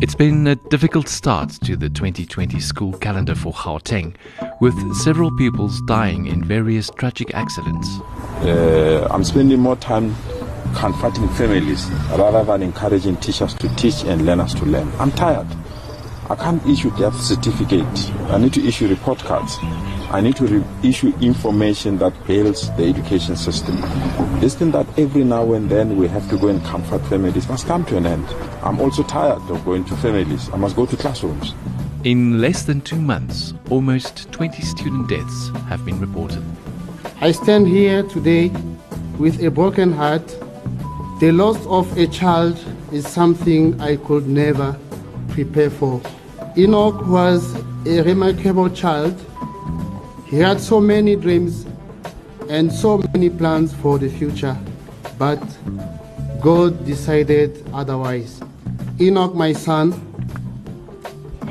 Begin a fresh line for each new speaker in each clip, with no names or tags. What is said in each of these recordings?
It's been a difficult start to the 2020 school calendar for Gauteng, with several pupils dying in various tragic accidents.
Uh, I'm spending more time comforting families rather than encouraging teachers to teach and learners to learn. I'm tired. I can't issue death certificate. I need to issue report cards. I need to re- issue information that bails the education system. This thing that every now and then we have to go and comfort families must come to an end. I'm also tired of going to families. I must go to classrooms.
In less than two months, almost 20 student deaths have been reported.
I stand here today with a broken heart. The loss of a child is something I could never prepare for. Enoch was a remarkable child he had so many dreams and so many plans for the future, but God decided otherwise. Enoch, my son,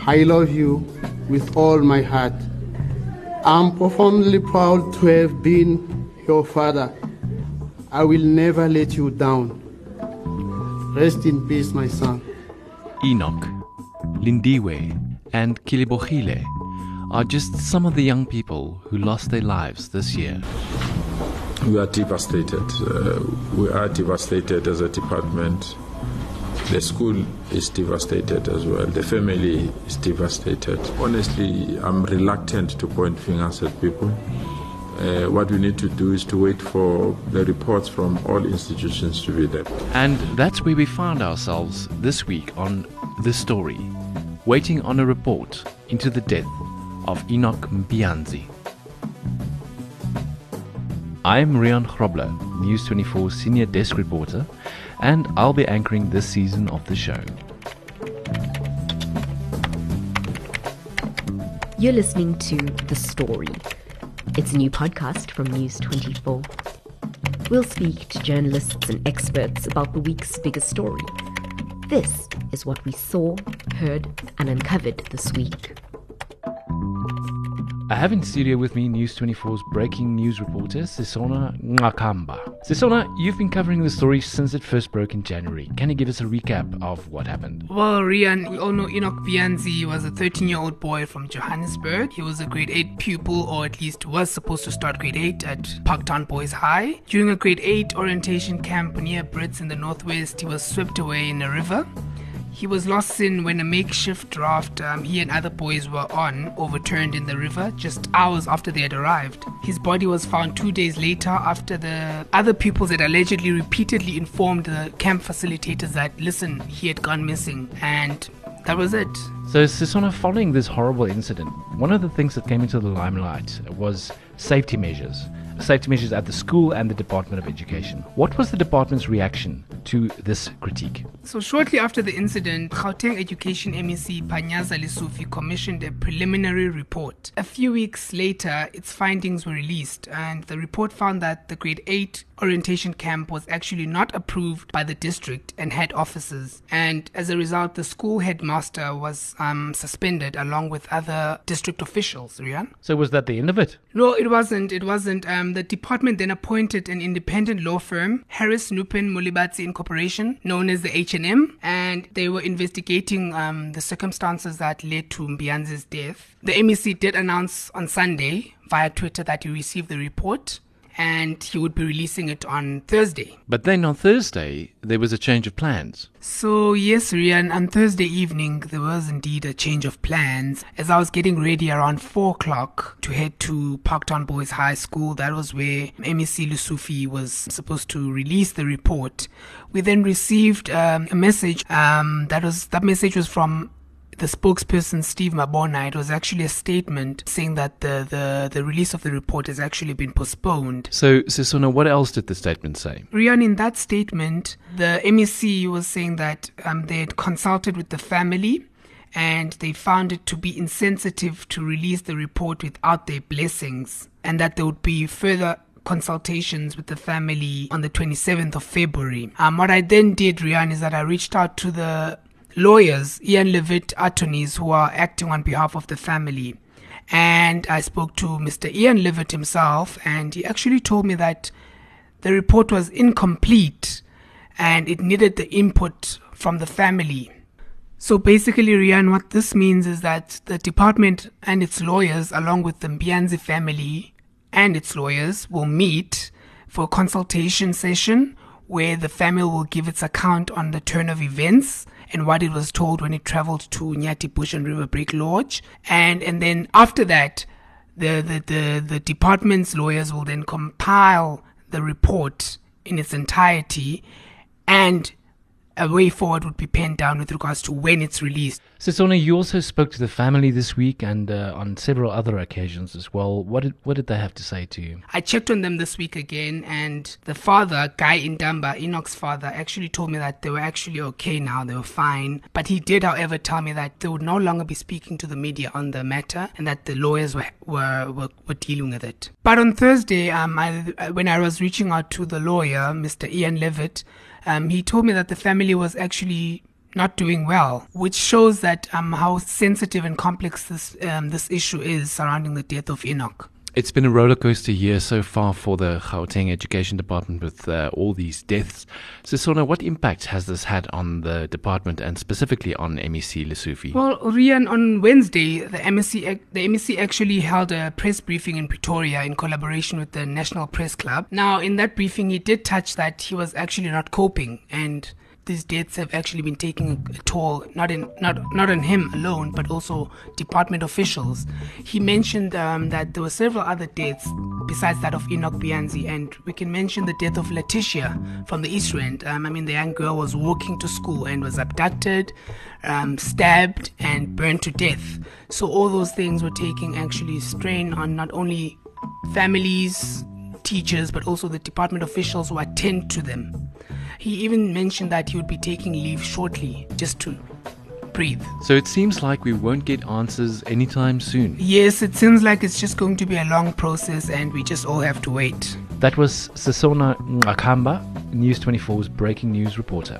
I love you with all my heart. I'm profoundly proud to have been your father. I will never let you down. Rest in peace, my son.
Enoch, Lindiwe, and Kilibogile are just some of the young people who lost their lives this year.
We are devastated. Uh, we are devastated as a department. The school is devastated as well. The family is devastated. Honestly, I'm reluctant to point fingers at people. Uh, what we need to do is to wait for the reports from all institutions to be there.
And that's where we found ourselves this week on The Story, waiting on a report into the death of Enoch Mpianzi. I'm Rian Grobler, News 24 senior desk reporter, and I'll be anchoring this season of the show.
You're listening to The Story. It's a new podcast from News 24. We'll speak to journalists and experts about the week's biggest story. This is what we saw, heard, and uncovered this week.
I have in studio with me News 24's breaking news reporter, Sisona Ngakamba. Sisona, you've been covering the story since it first broke in January. Can you give us a recap of what happened?
Well, Rian, we all know Enoch Mpianzi was a 13 year old boy from Johannesburg. He was a grade 8 pupil, or at least was supposed to start grade 8 at Parktown Boys High. During a grade 8 orientation camp near Brits in the northwest, he was swept away in a river. He was lost in when a makeshift raft um, he and other boys were on overturned in the river just hours after they had arrived. His body was found two days later after the other pupils had allegedly repeatedly informed the camp facilitators that, listen, he had gone missing. And that was it.
So, Sisona, following this horrible incident, one of the things that came into the limelight was safety measures safety measures at the school and the Department of Education. What was the department's reaction to this critique?
So, shortly after the incident, Gauteng Education MEC Panyaza Lesufi commissioned a preliminary report. A few weeks later, its findings were released, and the report found that the grade 8 orientation camp was actually not approved by the district and head offices, and as a result, the school headmaster was um, suspended along with other district officials. Rian?
So, was that the end of it?
No, it wasn't. It wasn't. Um, the department then appointed an independent law firm, Harris Nupen Molebatsi Incorporation, known as the H&M, and they were investigating um, the circumstances that led to Mpianzi's death. The MEC did announce on Sunday via Twitter that he received the report and he would be releasing it on Thursday.
But then on Thursday, there was a change of plans.
So, yes, Rian, on Thursday evening, there was indeed a change of plans. As I was getting ready around 4 o'clock to head to Parktown Boys High School, that was where MEC Lesufi was supposed to release the report. We then received um, a message. Um, that was that message was from the spokesperson Steve Mabona, it was actually a statement saying that the, the, the release of the report has actually been postponed.
So, Sisona, what else did the statement say?
Rian, in that statement, the MEC was saying that um, they had consulted with the family and they found it to be insensitive to release the report without their blessings and that there would be further consultations with the family on the 27th of February. Um, what I then did, Rian, is that I reached out to the lawyers, Ian Levitt attorneys, who are acting on behalf of the family. And I spoke to Mr. Ian Levitt himself, and he actually told me that the report was incomplete and it needed the input from the family. So basically, Rian, what this means is that the department and its lawyers, along with the Mpianzi family and its lawyers, will meet for a consultation session where the family will give its account on the turn of events and what it was told when it traveled to Nyati Bush and River Break Lodge. And and then after that, the, the, the, the department's lawyers will then compile the report in its entirety and a way forward would be penned down with regards to when it's released.
Sisona, you also spoke to the family this week and uh, on several other occasions as well. What did what did they have to say to you?
I checked on them this week again, and the father, Guy Indamba, Enoch's father, actually told me that they were actually okay now, they were fine. But he did, however, tell me that they would no longer be speaking to the media on the matter, and that the lawyers were were, were, were dealing with it. But on Thursday, um, I, when I was reaching out to the lawyer, Mr. Ian Levitt, um, he told me that the family was actually not doing well, which shows that um, how sensitive and complex this um, this issue is surrounding the death of Enoch.
It's been a rollercoaster year so far for the Gauteng Education Department with uh, all these deaths. So, Sisona, what impact has this had on the department and specifically on MEC Lesufi?
Well, Rian, on Wednesday, the MEC, the MEC actually held a press briefing in Pretoria in collaboration with the National Press Club. Now, in that briefing, he did touch that he was actually not coping and these deaths have actually been taking a toll not in not not on him alone but also department officials. He mentioned um, that there were several other deaths besides that of Enoch Mpianzi and we can mention the death of Letitia from the East Rand. Um, I mean the young girl was walking to school and was abducted um, stabbed and burned to death. So all those things were taking actually strain on not only families teachers but also the department officials who attend to them he even mentioned that he would be taking leave shortly just to breathe.
So it seems like we won't get answers anytime soon.
Yes, it seems like it's just going to be a long process and we just all have to wait.
That was Sisona Ngakamba, News 24's breaking news reporter.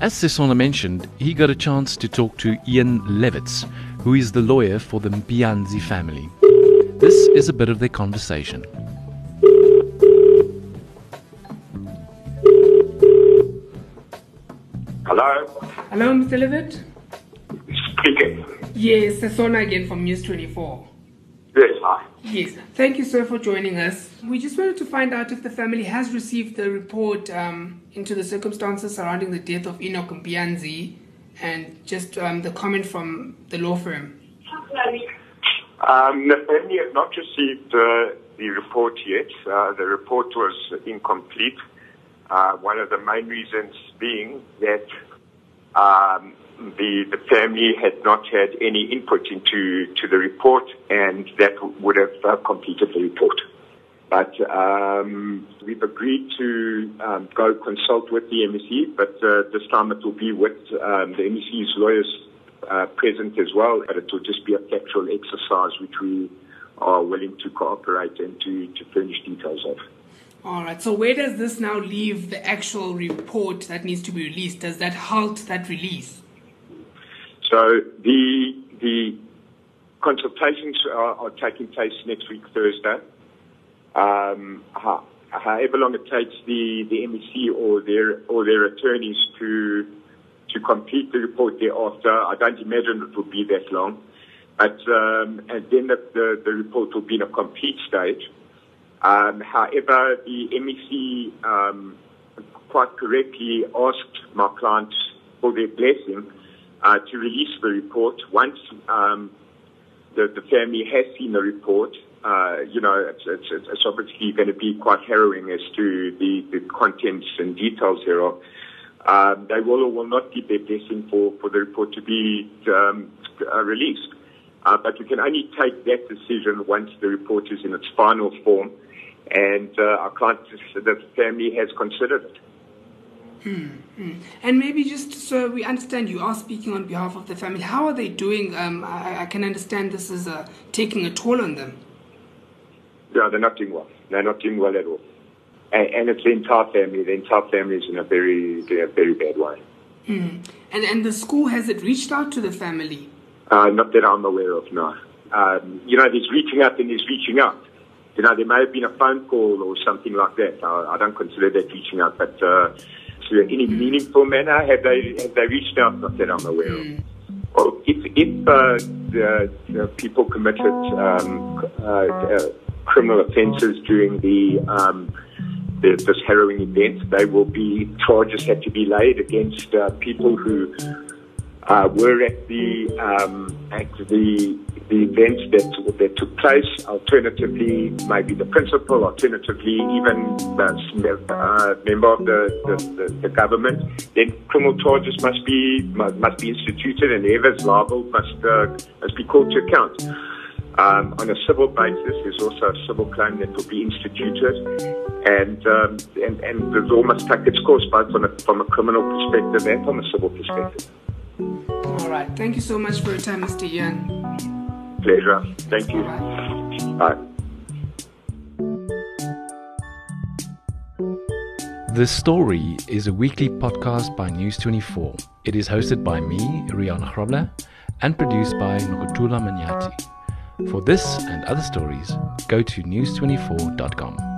As Sisona mentioned, he got a chance to talk to Ian Levitt, who is the lawyer for the Mpianzi family. This is a bit of their conversation.
Hello?
Mr. Levitt?
Speaking.
Yes, Sisona again from News 24.
Yes, hi.
Yes, thank you, sir, for joining us. We just wanted to find out if the family has received the report um, into the circumstances surrounding the death of Enoch Mpianzi and just um, the comment from the law firm.
Um, the family has not received uh, the report yet. Uh, the report was incomplete. Uh, one of the main reasons being um, the the family had not had any input into to the report, and that would have uh, completed the report. But um, we've agreed to um, go consult with the MEC, but uh, this time it will be with um, the MEC's lawyers uh, present as well. But it will just be a factual exercise which we are willing to cooperate and to, to furnish details of.
All right. So where does this now leave the actual report that needs to be released? Does that halt that release?
So the the consultations are, are taking place next week Thursday. Um, however long it takes the, the MEC or their or their attorneys to to complete the report thereafter, I don't imagine it will be that long. But um, and then the, the, the report will be in a complete stage. Um, however, the MEC um, quite correctly asked my clients for their blessing uh, to release the report once um, the, the family has seen the report. Uh, you know, it's, it's, it's obviously going to be quite harrowing as to the, the contents and details thereof. Um, they will or will not give their blessing for, for the report to be um, uh, released. Uh, but we can only take that decision once the report is in its final form and uh, our client, the family has considered it.
Hmm, hmm. And maybe just so we understand, you are speaking on behalf of the family. How are they doing? Um, I, I, can understand this is uh, taking a toll on them.
Yeah, they're not doing well. They're not doing well at all. And, and it's the entire family. The entire family is in a very, very, very bad way.
Hmm. And and the school has it reached out to the family?
Uh, not that I'm aware of. No. Um, you know, there's reaching out and there's reaching out. You know, there may have been a phone call or something like that. I, I don't consider that reaching out, but uh, to any meaningful manner, have they have they reached out? Not that I'm aware of. Well, if if uh, the, the people committed um, uh, uh, criminal offences during the, um, the this harrowing event, they will be charges have to be laid against uh, people who uh, were at the um, at the the events that that took place. Alternatively, maybe the principal. Alternatively, even the uh, member of the, the, the, the, government. Then criminal charges must be must, must be instituted, and whoever's liable must uh, must be called to account. Um, on a civil basis, there's also a civil claim that will be instituted, and um, and, and the law must take its course both from a, from a criminal perspective and from a civil perspective.
All right. Thank you so much for your time, Mr. Ian.
Pleasure. Thank you. Bye.
The Story is a weekly podcast by News24. It is hosted by me, Rian Grobler, and produced by Nokutula Manyati. For this and other stories, go to news24.com.